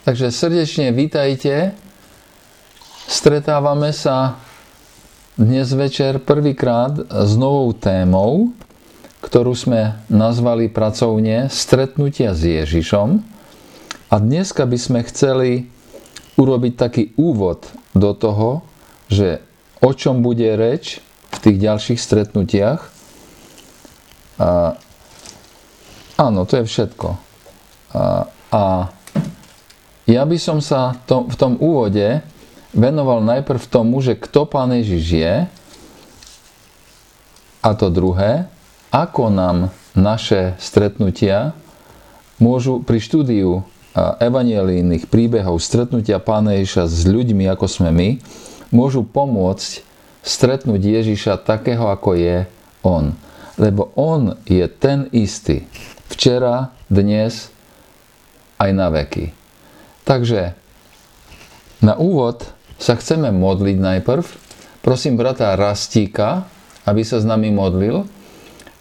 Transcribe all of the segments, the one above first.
Takže srdečne vítajte. Stretávame sa dnes večer prvýkrát s novou témou, ktorú sme nazvali pracovne Stretnutia s Ježišom. A dneska by sme chceli urobiť taký úvod do toho, že o čom bude reč v tých ďalších stretnutiach. A, áno, to je všetko. A, a ja by som sa to, v tom úvode venoval najprv tomu, že kto Pán Ježiš je a to druhé, ako nám naše stretnutia môžu pri štúdiu evanielijných príbehov stretnutia Pána Ježiša s ľuďmi, ako sme my, môžu pomôcť stretnúť Ježiša takého, ako je On. Lebo On je ten istý. Včera, dnes, aj na veky. Takže na úvod sa chceme modliť najprv. Prosím brata Rastíka, aby sa s nami modlil.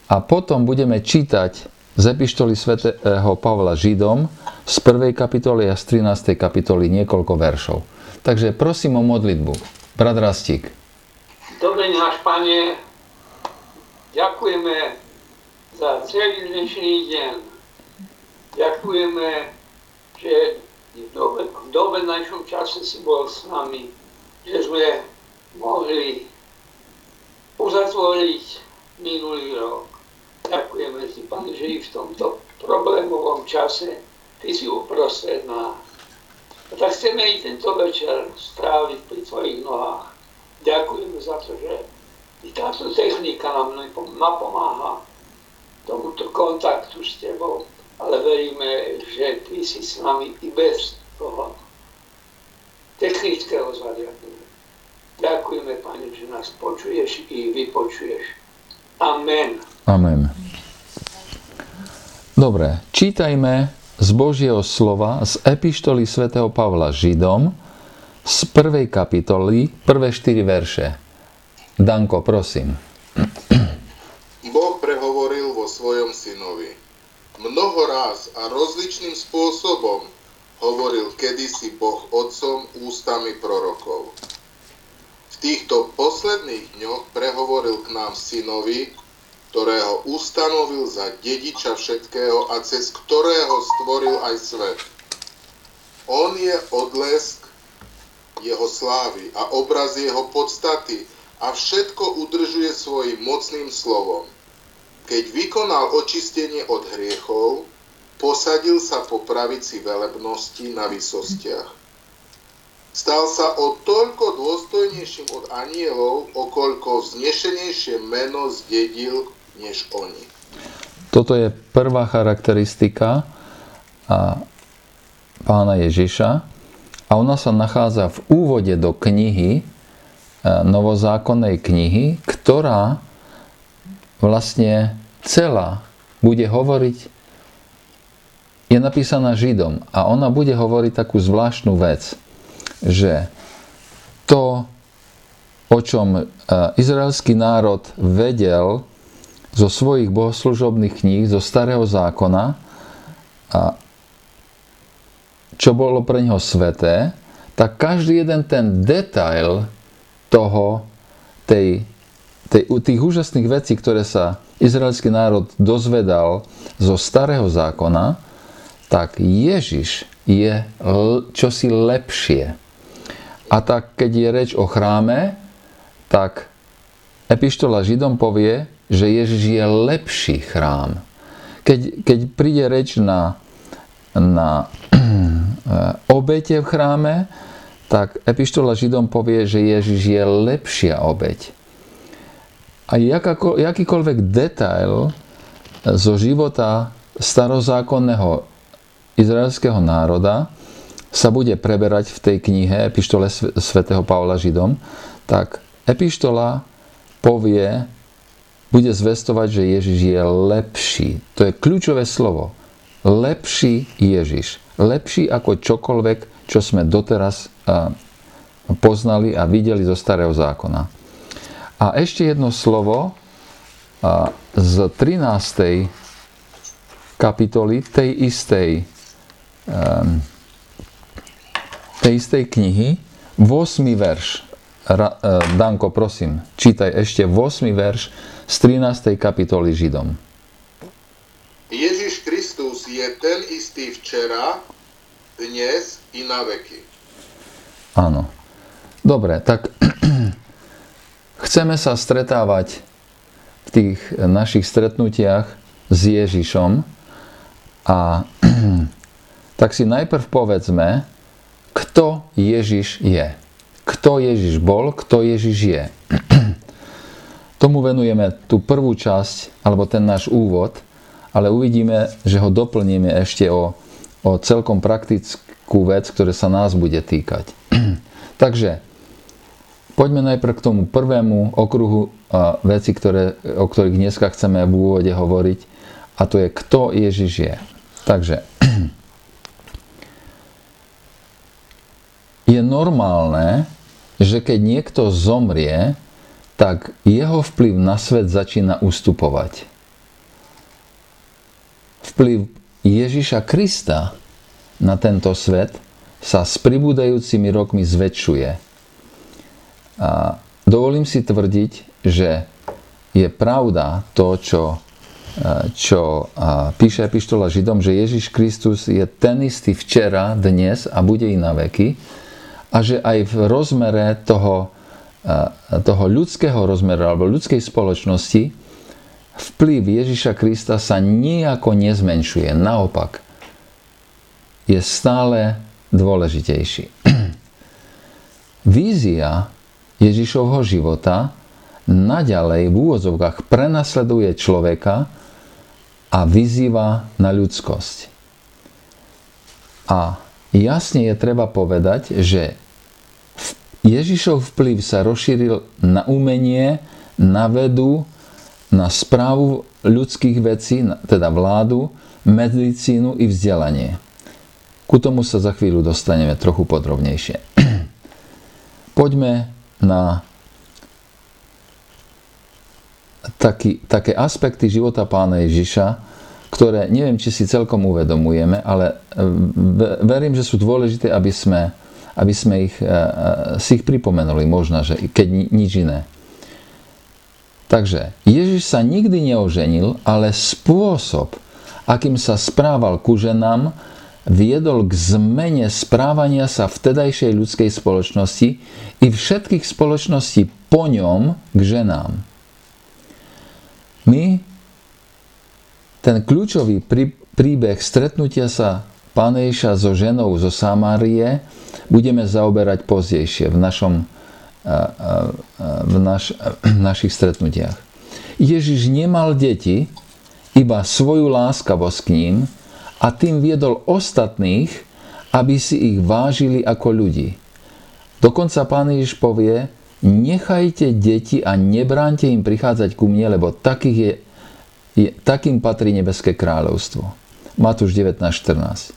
A potom budeme čítať z epištoly svätého Pavla Židom z 1. kapitoly a z 13. kapitoly niekoľko veršov. Takže prosím o modlitbu. Brat Rastík. Dobrý náš Pane, ďakujeme za celý dnešný deň. Ďakujeme, že v dobe, v dobe našom čase si bol s nami, že sme mohli uzatvoriť minulý rok. Ďakujeme si, Pane, že i v tomto problémovom čase Ty si uprostred nás. A tak chceme i tento večer stráviť pri Tvojich nohách. Ďakujeme za to, že i táto technika nám napomáha tomuto kontaktu s Tebou ale veríme, že Ty si s nami i bez toho technického zariadenia. Ďakujeme, Pane, že nás počuješ i vypočuješ. Amen. Amen. Dobre, čítajme z Božieho slova z epištoly svätého Pavla Židom z prvej kapitoly, prvé štyri verše. Danko, prosím. Mnoho ráz a rozličným spôsobom hovoril kedysi Boh otcom ústami prorokov. V týchto posledných dňoch prehovoril k nám synovi, ktorého ustanovil za dediča všetkého a cez ktorého stvoril aj svet. On je odlesk jeho slávy a obraz jeho podstaty a všetko udržuje svojim mocným slovom keď vykonal očistenie od hriechov, posadil sa po pravici velebnosti na vysostiach. Stal sa o toľko dôstojnejším od anielov, okoľko vznešenejšie meno zdedil než oni. Toto je prvá charakteristika a pána Ježiša a ona sa nachádza v úvode do knihy, novozákonnej knihy, ktorá vlastne celá bude hovoriť, je napísaná Židom a ona bude hovoriť takú zvláštnu vec, že to, o čom e, izraelský národ vedel zo svojich bohoslužobných kníh, zo starého zákona, a čo bolo pre neho sveté, tak každý jeden ten detail toho, tej, tej, tých úžasných vecí, ktoré sa izraelský národ dozvedal zo starého zákona, tak Ježiš je čosi lepšie. A tak, keď je reč o chráme, tak Epištola Židom povie, že Ježiš je lepší chrám. Keď, keď príde reč na, na obete v chráme, tak Epištola Židom povie, že Ježiš je lepšia obeť a jakýkoľvek detail zo života starozákonného izraelského národa sa bude preberať v tej knihe Epištole svätého Pavla Židom, tak Epištola povie, bude zvestovať, že Ježiš je lepší. To je kľúčové slovo. Lepší Ježiš. Lepší ako čokoľvek, čo sme doteraz poznali a videli zo starého zákona. A ešte jedno slovo z 13. kapitoly tej istej tej istej knihy, 8. verš. E, Danko, prosím, čítaj ešte 8. verš z 13. kapitoly Židom. Ježiš Kristus je ten istý včera, dnes i na veky. Áno. Dobre, tak chceme sa stretávať v tých našich stretnutiach s Ježišom a tak si najprv povedzme, kto Ježiš je. Kto Ježiš bol, kto Ježiš je. Tomu venujeme tú prvú časť, alebo ten náš úvod, ale uvidíme, že ho doplníme ešte o, o celkom praktickú vec, ktorá sa nás bude týkať. Takže poďme najprv k tomu prvému okruhu veci, ktoré, o ktorých dneska chceme v úvode hovoriť, a to je, kto Ježiš je. Takže je normálne, že keď niekto zomrie, tak jeho vplyv na svet začína ustupovať vplyv Ježiša Krista na tento svet sa s pribúdajúcimi rokmi zväčšuje. A dovolím si tvrdiť, že je pravda to, čo, čo píše Epištola Židom, že Ježiš Kristus je ten istý včera, dnes a bude i na veky a že aj v rozmere toho, toho ľudského rozmeru alebo ľudskej spoločnosti vplyv Ježiša Krista sa nejako nezmenšuje. Naopak, je stále dôležitejší. Vízia Ježišovho života naďalej v úvodzovkách prenasleduje človeka a vyzýva na ľudskosť. A jasne je treba povedať, že Ježišov vplyv sa rozšíril na umenie, na vedu, na správu ľudských vecí, teda vládu, medicínu i vzdelanie. Ku tomu sa za chvíľu dostaneme trochu podrobnejšie. Poďme na taký, také aspekty života pána Ježiša, ktoré neviem, či si celkom uvedomujeme, ale e, verím, že sú dôležité, aby sme, aby sme ich, e, e, si ich pripomenuli, možno, že keď nič iné. Takže Ježiš sa nikdy neoženil, ale spôsob, akým sa správal ku ženám, viedol k zmene správania sa vtedajšej ľudskej spoločnosti i všetkých spoločností po ňom k ženám. My ten kľúčový príbeh stretnutia sa Pána Ježiša so ženou zo Samárie budeme zaoberať pozdejšie v našom v, naš, v našich stretnutiach. Ježiš nemal deti, iba svoju láskavosť k ním a tým viedol ostatných, aby si ich vážili ako ľudí. Dokonca pán Ježiš povie, nechajte deti a nebránte im prichádzať ku mne, lebo takých je, je, takým patrí nebeské kráľovstvo. Matúš 19.14.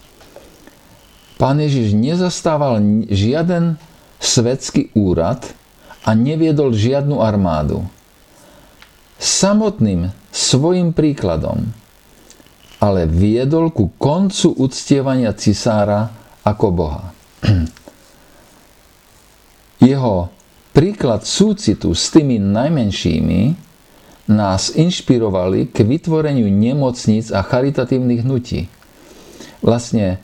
Pán Ježiš nezastával žiaden svetský úrad a neviedol žiadnu armádu. Samotným svojim príkladom ale viedol ku koncu uctievania cisára ako Boha. Jeho príklad súcitu s tými najmenšími nás inšpirovali k vytvoreniu nemocníc a charitatívnych hnutí. Vlastne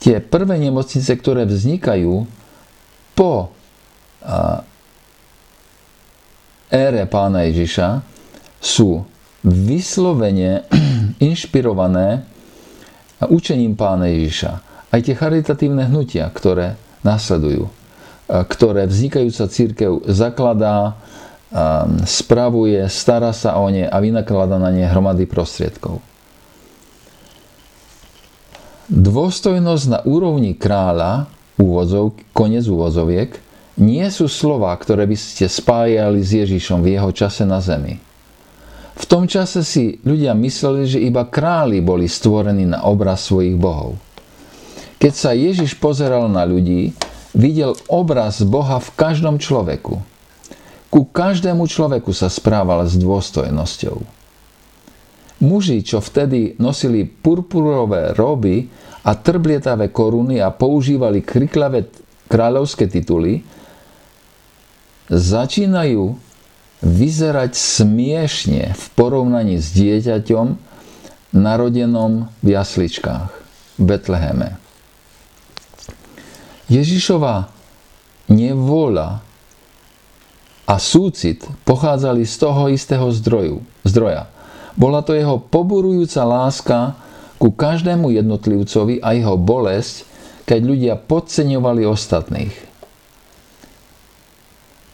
tie prvé nemocnice, ktoré vznikajú po ére pána Ježiša sú vyslovene inšpirované učením pána Ježiša. Aj tie charitatívne hnutia, ktoré nasledujú, ktoré vznikajúca církev zakladá, spravuje, stará sa o ne a vynaklada na ne hromady prostriedkov. Dôstojnosť na úrovni kráľa úvozov, konec úvozoviek, nie sú slova, ktoré by ste spájali s Ježišom v jeho čase na zemi. V tom čase si ľudia mysleli, že iba králi boli stvorení na obraz svojich bohov. Keď sa Ježiš pozeral na ľudí, videl obraz Boha v každom človeku. Ku každému človeku sa správal s dôstojnosťou. Muži, čo vtedy nosili purpurové roby a trblietavé koruny a používali kriklavé kráľovské tituly, začínajú vyzerať smiešne v porovnaní s dieťaťom narodenom v jasličkách v Betleheme. Ježišova nevôľa a súcit pochádzali z toho istého zdroju, zdroja. Bola to jeho poburujúca láska ku každému jednotlivcovi a jeho bolesť, keď ľudia podceňovali ostatných.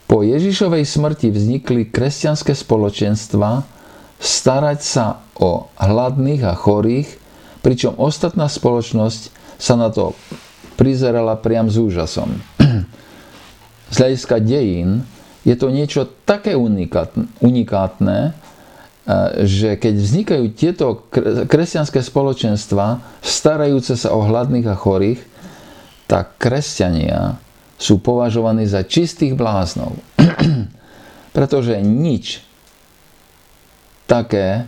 Po Ježišovej smrti vznikli kresťanské spoločenstva starať sa o hladných a chorých, pričom ostatná spoločnosť sa na to prizerala priam s úžasom. Z hľadiska dejín je to niečo také unikátne, e, že keď vznikajú tieto kresťanské spoločenstva starajúce sa o hladných a chorých, tak kresťania sú považovaní za čistých bláznov. Pretože nič také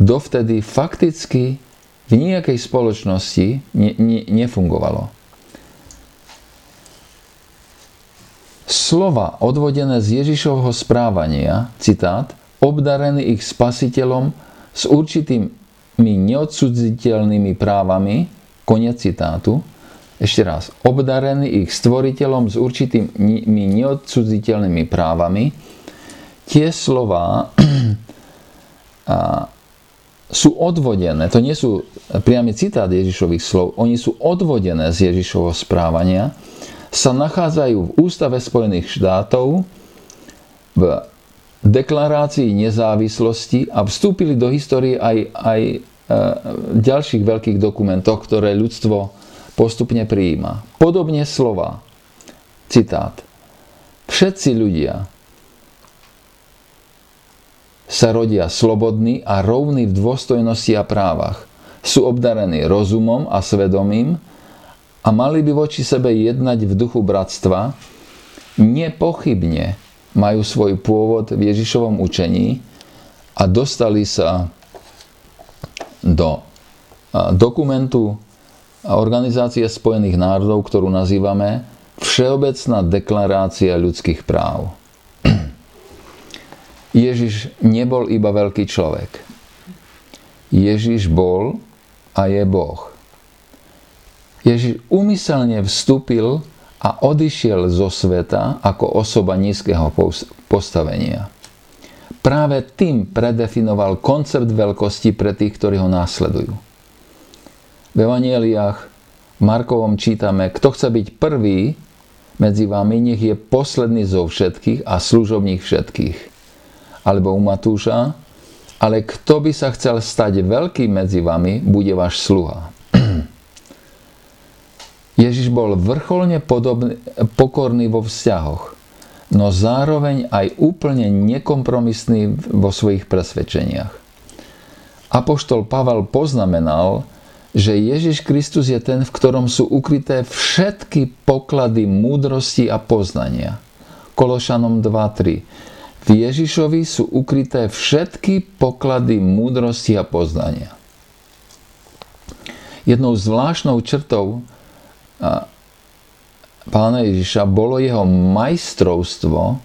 dovtedy fakticky v nejakej spoločnosti ne, ne, nefungovalo. Slova odvodené z Ježišovho správania, citát, obdarený ich spasiteľom s určitými neodsudziteľnými právami, koniec citátu, ešte raz, obdarený ich stvoriteľom s určitými neodsudziteľnými právami, tie slova sú odvodené, to nie sú priamy citát Ježišových slov, oni sú odvodené z Ježišovho správania, sa nachádzajú v Ústave Spojených štátov, v deklarácii nezávislosti a vstúpili do histórie aj, aj e, ďalších veľkých dokumentov, ktoré ľudstvo postupne prijíma. Podobne slova. Citát. Všetci ľudia, sa rodia slobodní a rovní v dôstojnosti a právach. Sú obdarení rozumom a svedomím a mali by voči sebe jednať v duchu bratstva, nepochybne majú svoj pôvod v Ježišovom učení a dostali sa do dokumentu Organizácie spojených národov, ktorú nazývame Všeobecná deklarácia ľudských práv. Ježiš nebol iba veľký človek. Ježiš bol a je Boh. Ježiš umyselne vstúpil a odišiel zo sveta ako osoba nízkeho postavenia. Práve tým predefinoval koncept veľkosti pre tých, ktorí ho následujú. V Evangeliách v Markovom čítame, kto chce byť prvý medzi vami, nech je posledný zo všetkých a služobník všetkých alebo u Matúša, ale kto by sa chcel stať veľký medzi vami, bude váš sluha. Ježiš bol vrcholne podobný, pokorný vo vzťahoch, no zároveň aj úplne nekompromisný vo svojich presvedčeniach. Apoštol Pavel poznamenal, že Ježiš Kristus je ten, v ktorom sú ukryté všetky poklady múdrosti a poznania. Kološanom 2.3 v Ježišovi sú ukryté všetky poklady múdrosti a poznania. Jednou zvláštnou črtou pána Ježiša bolo jeho majstrovstvo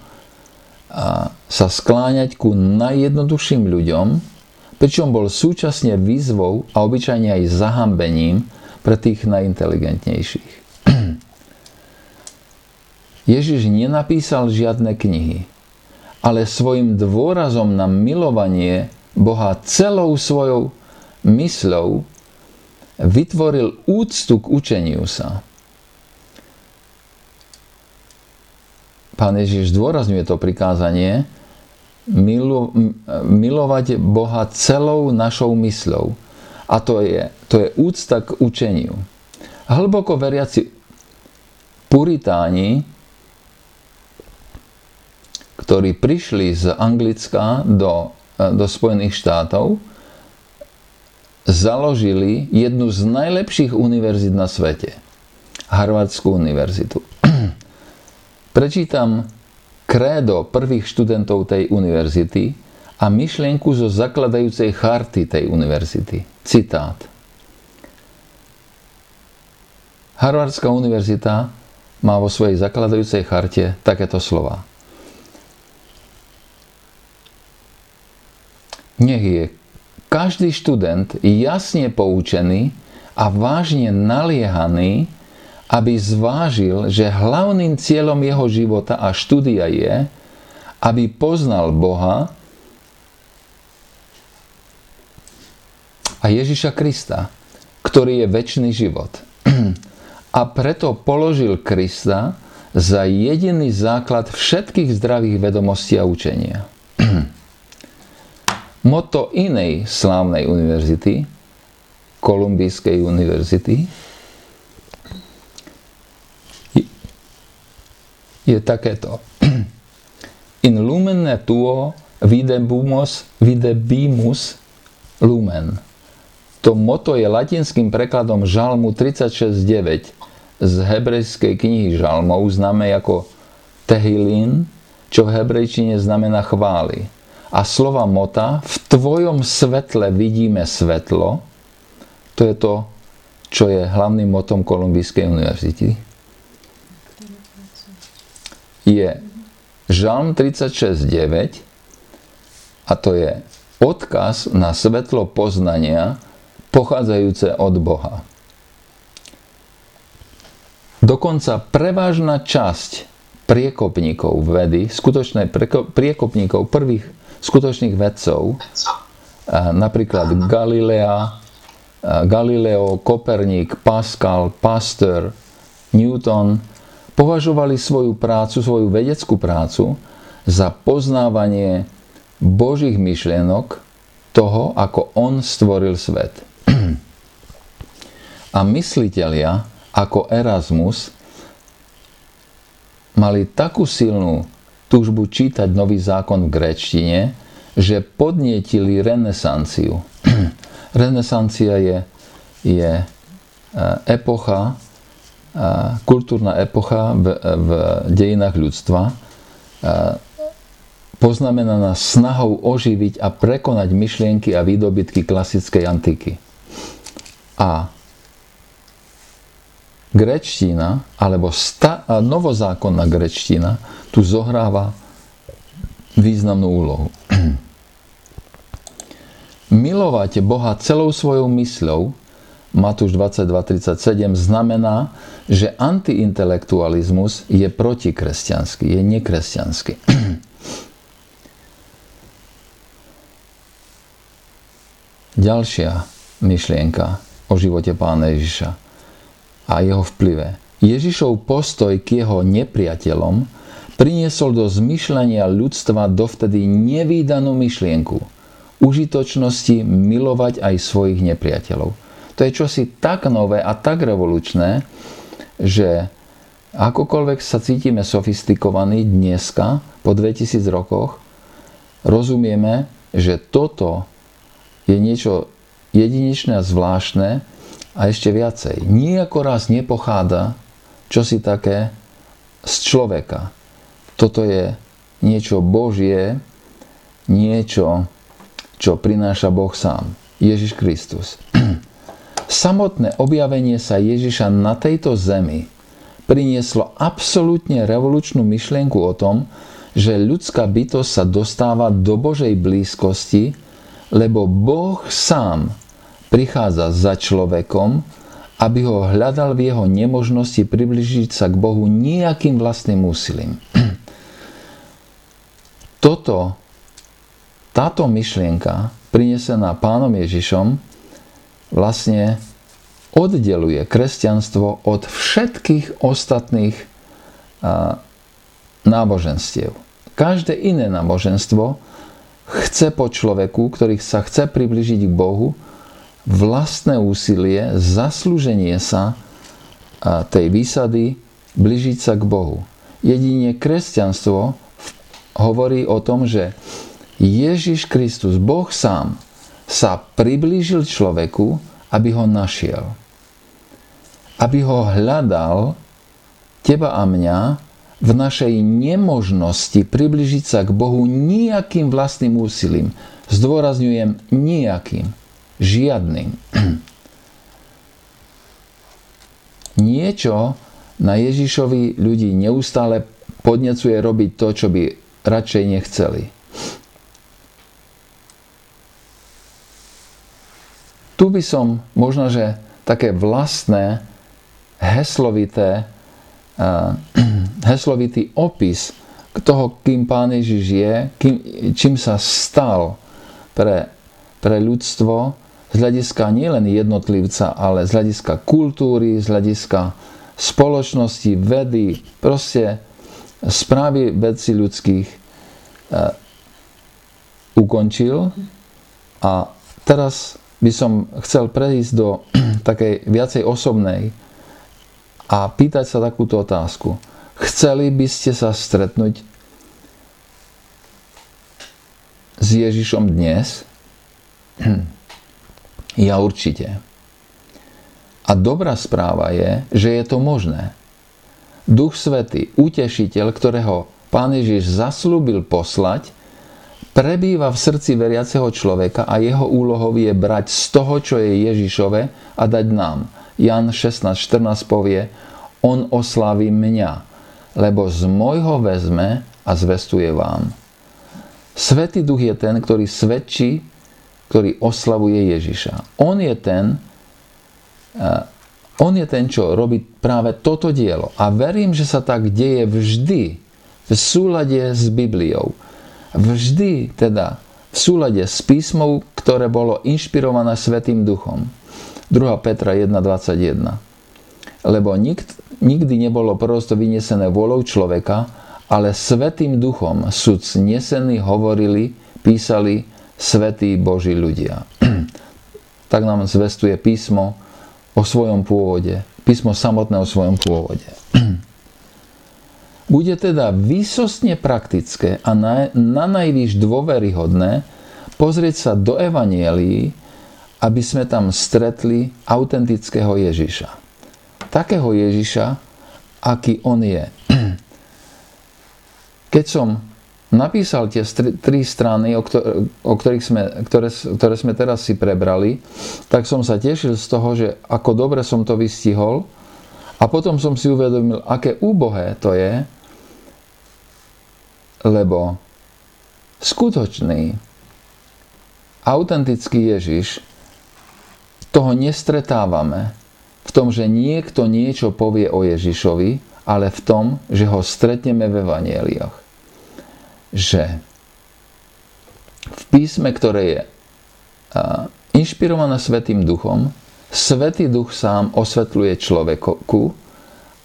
sa skláňať ku najjednoduchším ľuďom, pričom bol súčasne výzvou a obyčajne aj zahambením pre tých najinteligentnejších. Ježiš nenapísal žiadne knihy ale svojim dôrazom na milovanie Boha celou svojou mysľou vytvoril úctu k učeniu sa. Pán Ježiš zdôrazňuje to prikázanie milo, milovať Boha celou našou mysľou. A to je, to je úcta k učeniu. Hlboko veriaci puritáni ktorí prišli z Anglicka do, e, do Spojených štátov, založili jednu z najlepších univerzít na svete. Harvardskú univerzitu. Prečítam krédo prvých študentov tej univerzity a myšlienku zo zakladajúcej charty tej univerzity. Citát. Harvardská univerzita má vo svojej zakladajúcej charte takéto slova. Nech je každý študent jasne poučený a vážne naliehaný, aby zvážil, že hlavným cieľom jeho života a štúdia je, aby poznal Boha a Ježiša Krista, ktorý je väčší život. A preto položil Krista za jediný základ všetkých zdravých vedomostí a učenia. Moto inej slávnej univerzity, Kolumbijskej univerzity, je takéto. In lumen tuo videbimus, videbimus lumen. To moto je latinským prekladom Žalmu 36.9 z hebrejskej knihy Žalmov, známe ako Tehilin, čo v hebrejčine znamená chvály. A slova mota, v tvojom svetle vidíme svetlo, to je to, čo je hlavným motom Kolumbijskej univerzity. Je Žalm 36.9 a to je odkaz na svetlo poznania, pochádzajúce od Boha. Dokonca prevážna časť priekopníkov vedy, skutočné priekopníkov, prvých skutočných vedcov, napríklad Galilea, Galileo, Koperník, Pascal, Pasteur, Newton, považovali svoju prácu, svoju vedeckú prácu za poznávanie Božích myšlienok toho, ako On stvoril svet. A mysliteľia ako Erasmus mali takú silnú túžbu čítať nový zákon v gréčtine, že podnietili renesanciu. Renesancia je, je e, epocha, kultúrna epocha v, v dejinách ľudstva, poznamenaná snahou oživiť a prekonať myšlienky a výdobytky klasickej antiky. A grečtina, alebo sta, novozákonná grečtina tu zohráva významnú úlohu. Milovať Boha celou svojou mysľou, Matúš 22.37, znamená, že antiintelektualizmus je protikresťanský, je nekresťanský. Ďalšia myšlienka o živote pána Ježiša a jeho vplyve. Ježišov postoj k jeho nepriateľom priniesol do zmyšľania ľudstva dovtedy nevýdanú myšlienku užitočnosti milovať aj svojich nepriateľov. To je čosi tak nové a tak revolučné, že akokoľvek sa cítime sofistikovaní dneska, po 2000 rokoch, rozumieme, že toto je niečo jedinečné a zvláštne a ešte viacej. Nijako raz nepochádza čosi také z človeka. Toto je niečo Božie, niečo, čo prináša Boh sám. Ježiš Kristus. Samotné objavenie sa Ježiša na tejto zemi prinieslo absolútne revolučnú myšlienku o tom, že ľudská bytosť sa dostáva do Božej blízkosti, lebo Boh sám prichádza za človekom, aby ho hľadal v jeho nemožnosti približiť sa k Bohu nejakým vlastným úsilím. Toto, táto myšlienka, prinesená pánom Ježišom, vlastne oddeluje kresťanstvo od všetkých ostatných náboženstiev. Každé iné náboženstvo chce po človeku, ktorý sa chce približiť k Bohu, vlastné úsilie, zaslúženie sa tej výsady bližiť sa k Bohu. Jedine kresťanstvo hovorí o tom, že Ježiš Kristus, Boh sám, sa priblížil človeku, aby ho našiel. Aby ho hľadal, teba a mňa, v našej nemožnosti približiť sa k Bohu nejakým vlastným úsilím. Zdôrazňujem nejakým, žiadnym. Niečo na Ježišovi ľudí neustále podnecuje robiť to, čo by radšej nechceli. Tu by som možno, že také vlastné heslovité, uh, heslovitý opis toho, kým Pán Ježiš je, kým, čím sa stal pre, pre ľudstvo z hľadiska nielen jednotlivca, ale z hľadiska kultúry, z hľadiska spoločnosti, vedy, proste správy vedci ľudských uh, ukončil. A teraz by som chcel prejsť do takej viacej osobnej a pýtať sa takúto otázku. Chceli by ste sa stretnúť s Ježišom dnes? Ja určite. A dobrá správa je, že je to možné. Duch Svetý, utešiteľ, ktorého Pán Ježiš zaslúbil poslať, prebýva v srdci veriaceho človeka a jeho úlohou je brať z toho, čo je Ježišove a dať nám. Jan 16.14 povie, on oslaví mňa, lebo z môjho vezme a zvestuje vám. Svetý duch je ten, ktorý svedčí, ktorý oslavuje Ježiša. On je ten, uh, on je ten, čo robí práve toto dielo. A verím, že sa tak deje vždy v súlade s Bibliou vždy teda v súlade s písmom, ktoré bolo inšpirované Svetým duchom. 2. Petra 1.21 Lebo nikt, nikdy nebolo prosto vynesené volou človeka, ale Svetým duchom sú nesení, hovorili, písali Svetí Boží ľudia. tak nám zvestuje písmo o svojom pôvode. Písmo samotné o svojom pôvode. Bude teda výsostne praktické a na, na najvýš dôveryhodné pozrieť sa do Evanielii, aby sme tam stretli autentického Ježiša. Takého Ježiša, aký on je. Keď som napísal tie tri strany, o, ktorých sme, ktoré, ktoré sme teraz si prebrali, tak som sa tešil z toho, že ako dobre som to vystihol a potom som si uvedomil, aké úbohé to je, lebo skutočný, autentický Ježiš, toho nestretávame v tom, že niekto niečo povie o Ježišovi, ale v tom, že ho stretneme v evanieliach. Že v písme, ktoré je inšpirované Svetým duchom, Svetý duch sám osvetľuje človeku,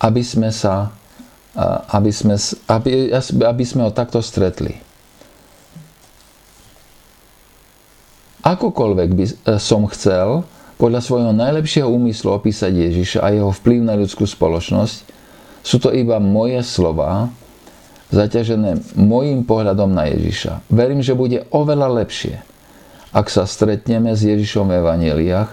aby sme sa aby sme, aby, aby sme ho takto stretli. Akokoľvek by e, som chcel podľa svojho najlepšieho úmyslu opísať Ježiša a jeho vplyv na ľudskú spoločnosť, sú to iba moje slova, zaťažené mojim pohľadom na Ježiša. Verím, že bude oveľa lepšie, ak sa stretneme s Ježišom v evaneliách.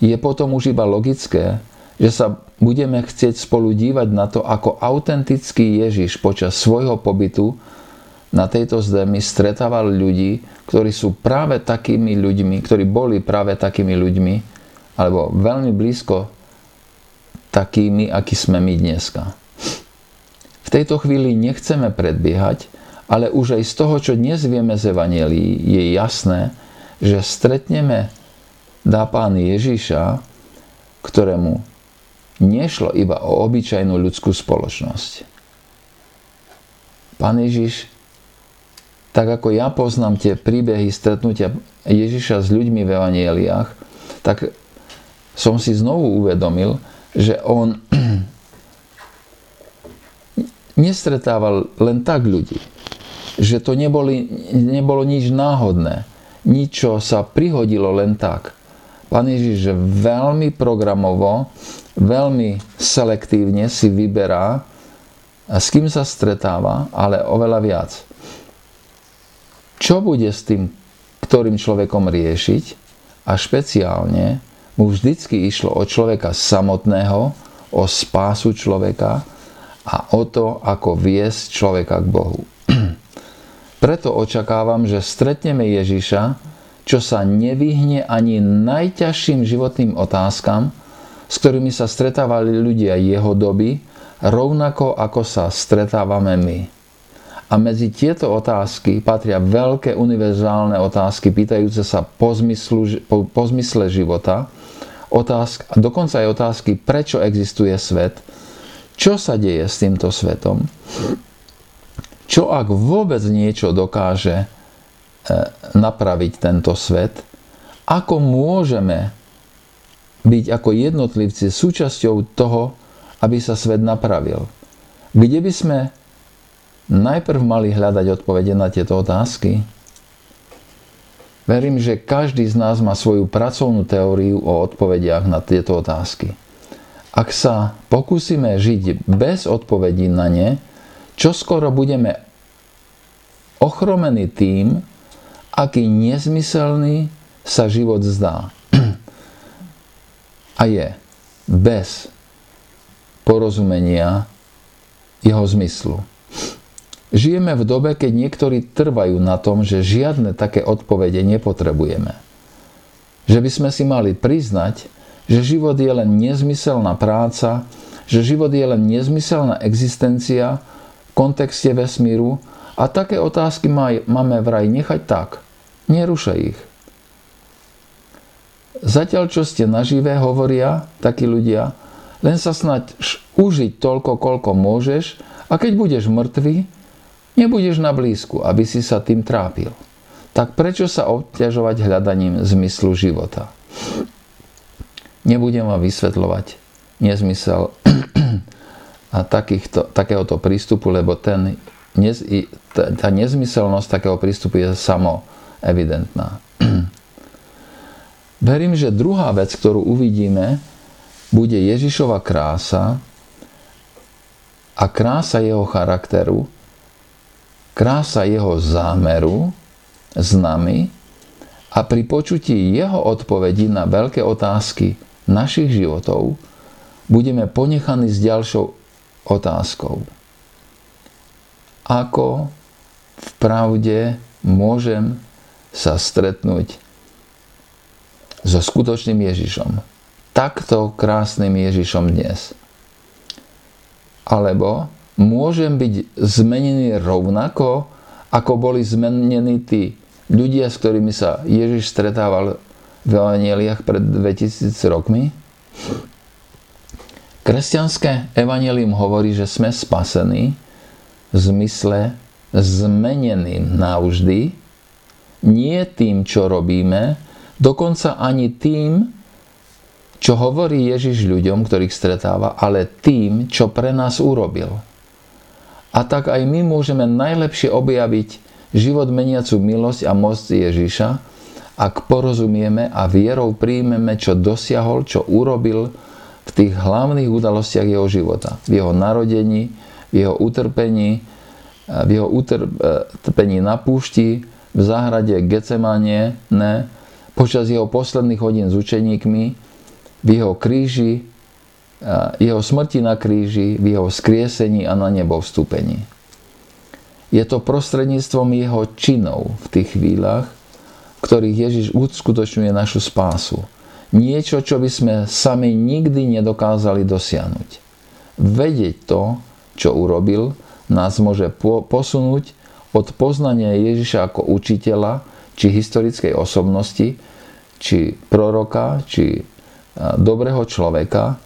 Je potom už iba logické, že sa budeme chcieť spolu dívať na to, ako autentický Ježiš počas svojho pobytu na tejto zemi stretával ľudí, ktorí sú práve takými ľuďmi, ktorí boli práve takými ľuďmi, alebo veľmi blízko takými, akí sme my dneska. V tejto chvíli nechceme predbiehať, ale už aj z toho, čo dnes vieme z Evangelii, je jasné, že stretneme dá Pán Ježiša, ktorému nešlo iba o obyčajnú ľudskú spoločnosť. Pán Ježiš, tak ako ja poznám tie príbehy stretnutia Ježiša s ľuďmi v evanieliách, tak som si znovu uvedomil, že on nestretával len tak ľudí. Že to neboli, nebolo nič náhodné. Nič, sa prihodilo len tak. Pán Ježiš veľmi programovo veľmi selektívne si vyberá, s kým sa stretáva, ale oveľa viac. Čo bude s tým, ktorým človekom riešiť a špeciálne mu vždycky išlo o človeka samotného, o spásu človeka a o to, ako viesť človeka k Bohu. Preto očakávam, že stretneme Ježiša, čo sa nevyhne ani najťažším životným otázkam, s ktorými sa stretávali ľudia jeho doby rovnako ako sa stretávame my. A medzi tieto otázky patria veľké univerzálne otázky pýtajúce sa po, zmyslu, po, po zmysle života, otázk, a dokonca aj otázky, prečo existuje svet, čo sa deje s týmto svetom, čo ak vôbec niečo dokáže napraviť tento svet, ako môžeme byť ako jednotlivci súčasťou toho, aby sa svet napravil. Kde by sme najprv mali hľadať odpovede na tieto otázky? Verím, že každý z nás má svoju pracovnú teóriu o odpovediach na tieto otázky. Ak sa pokúsime žiť bez odpovedí na ne, čo skoro budeme ochromení tým, aký nezmyselný sa život zdá. A je bez porozumenia jeho zmyslu. Žijeme v dobe, keď niektorí trvajú na tom, že žiadne také odpovede nepotrebujeme. Že by sme si mali priznať, že život je len nezmyselná práca, že život je len nezmyselná existencia v kontexte vesmíru a také otázky máme vraj nechať tak. Nerušaj ich. Zatiaľ, čo ste naživé, hovoria takí ľudia, len sa snať užiť toľko, koľko môžeš a keď budeš mŕtvy, Nebudeš na blízku, aby si sa tým trápil. Tak prečo sa obťažovať hľadaním zmyslu života? Nebudem vám vysvetľovať nezmysel a takýchto, takéhoto prístupu, lebo ten, tá nezmyselnosť takého prístupu je samo evidentná. Verím, že druhá vec, ktorú uvidíme, bude Ježišova krása a krása jeho charakteru, krása jeho zámeru s nami a pri počutí jeho odpovedí na veľké otázky našich životov budeme ponechaní s ďalšou otázkou. Ako v pravde môžem sa stretnúť so skutočným Ježišom. Takto krásnym Ježišom dnes. Alebo môžem byť zmenený rovnako, ako boli zmenení tí ľudia, s ktorými sa Ježiš stretával v evaneliách pred 2000 rokmi? Kresťanské evanelium hovorí, že sme spasení v zmysle zmeneným navždy, nie tým, čo robíme, dokonca ani tým, čo hovorí Ježiš ľuďom, ktorých stretáva, ale tým, čo pre nás urobil. A tak aj my môžeme najlepšie objaviť život meniacu milosť a moc Ježiša, ak porozumieme a vierou príjmeme, čo dosiahol, čo urobil v tých hlavných udalostiach jeho života. V jeho narodení, jeho utrpení, v jeho utrpení na púšti, v záhrade Getsemanie, ne, počas jeho posledných hodín s učeníkmi, v jeho kríži, jeho smrti na kríži, v jeho skriesení a na nebo vstúpení. Je to prostredníctvom jeho činov v tých chvíľach, v ktorých Ježiš uskutočňuje našu spásu. Niečo, čo by sme sami nikdy nedokázali dosiahnuť. Vedieť to, čo urobil, nás môže posunúť od poznania Ježiša ako učiteľa, či historickej osobnosti, či proroka, či dobrého človeka,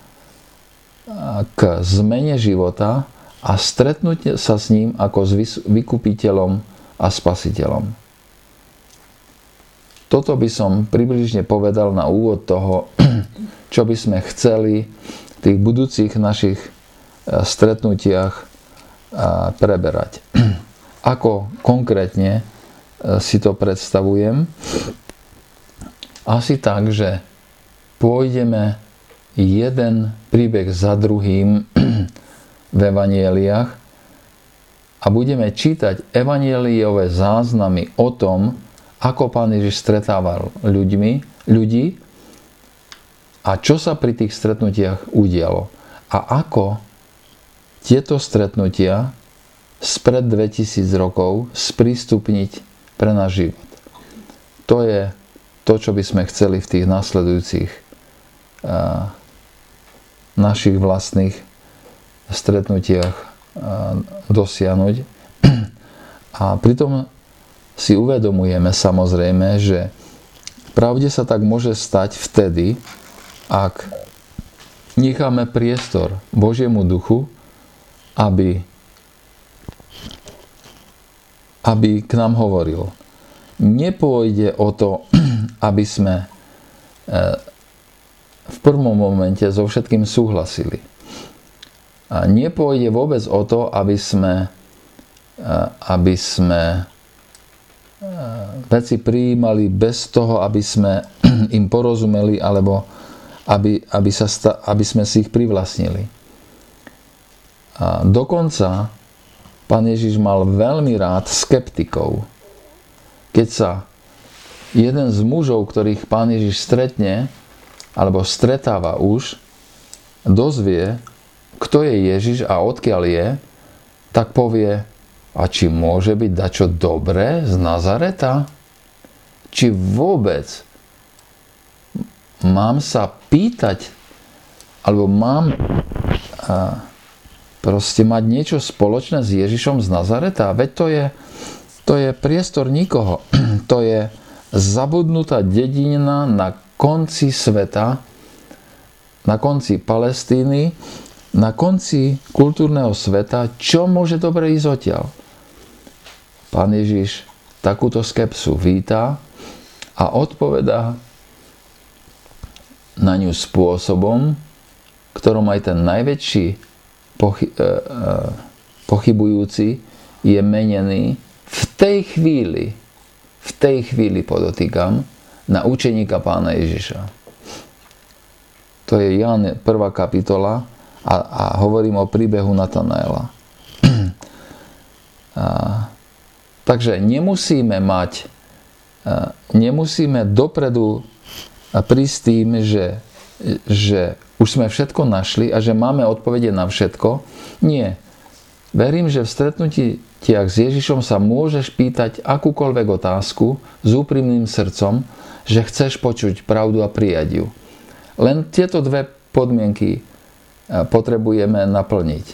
k zmene života a stretnúť sa s ním ako s vykupiteľom a spasiteľom. Toto by som približne povedal na úvod toho, čo by sme chceli tých budúcich našich stretnutiach e, preberať. Ako konkrétne e, si to predstavujem? Asi tak, že pôjdeme jeden príbeh za druhým v evanieliach a budeme čítať evanieliové záznamy o tom, ako pán Ježiš stretával ľuďmi, ľudí a čo sa pri tých stretnutiach udialo. A ako tieto stretnutia spred 2000 rokov sprístupniť pre náš život. To je to, čo by sme chceli v tých nasledujúcich našich vlastných stretnutiach dosiahnuť. A pritom si uvedomujeme samozrejme, že pravde sa tak môže stať vtedy, ak necháme priestor Božiemu duchu, aby, aby k nám hovoril. Nepôjde o to, aby sme e, v prvom momente so všetkým súhlasili. A nepôjde vôbec o to, aby sme, e, aby sme e, veci prijímali bez toho, aby sme im porozumeli alebo aby, aby, sa aby sme si ich privlastnili. A dokonca pán Ježiš mal veľmi rád skeptikov. Keď sa jeden z mužov, ktorých pán Ježiš stretne, alebo stretáva už, dozvie, kto je Ježiš a odkiaľ je, tak povie, a či môže byť dačo dobré z Nazareta? Či vôbec mám sa pýtať, alebo mám a, proste mať niečo spoločné s Ježišom z Nazareta? Veď to je, to je priestor nikoho. To je zabudnutá dedina na konci sveta, na konci Palestíny, na konci kultúrneho sveta, čo môže dobre ísť odtiaľ. Pán Ježiš takúto skepsu víta a odpovedá na ňu spôsobom, ktorom aj ten najväčší pochy- e, e, pochybujúci je menený v tej chvíli, v tej chvíli podotýkam, na učeníka pána Ježiša. To je Jan 1. kapitola, a, a hovorím o príbehu Natanaela. takže nemusíme mať, a, nemusíme dopredu prísť tým, že, že už sme všetko našli a že máme odpovede na všetko. Nie. Verím, že v stretnutí s Ježišom sa môžeš pýtať akúkoľvek otázku s úprimným srdcom, že chceš počuť pravdu a prijať ju. Len tieto dve podmienky potrebujeme naplniť.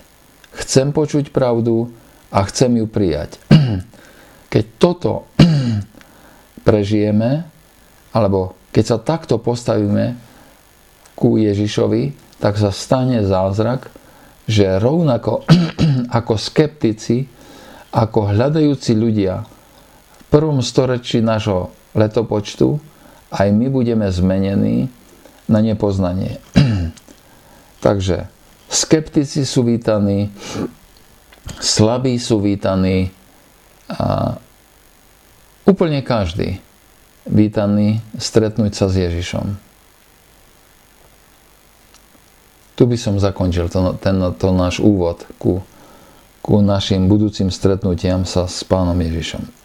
Chcem počuť pravdu a chcem ju prijať. Keď toto prežijeme, alebo keď sa takto postavíme ku Ježišovi, tak sa stane zázrak, že rovnako ako skeptici, ako hľadajúci ľudia v prvom storočí nášho letopočtu, aj my budeme zmenení na nepoznanie. Takže skeptici sú vítaní, slabí sú vítaní a úplne každý vítaný stretnúť sa s Ježišom. Tu by som zakončil to, ten, to náš úvod ku, ku našim budúcim stretnutiam sa s pánom Ježišom.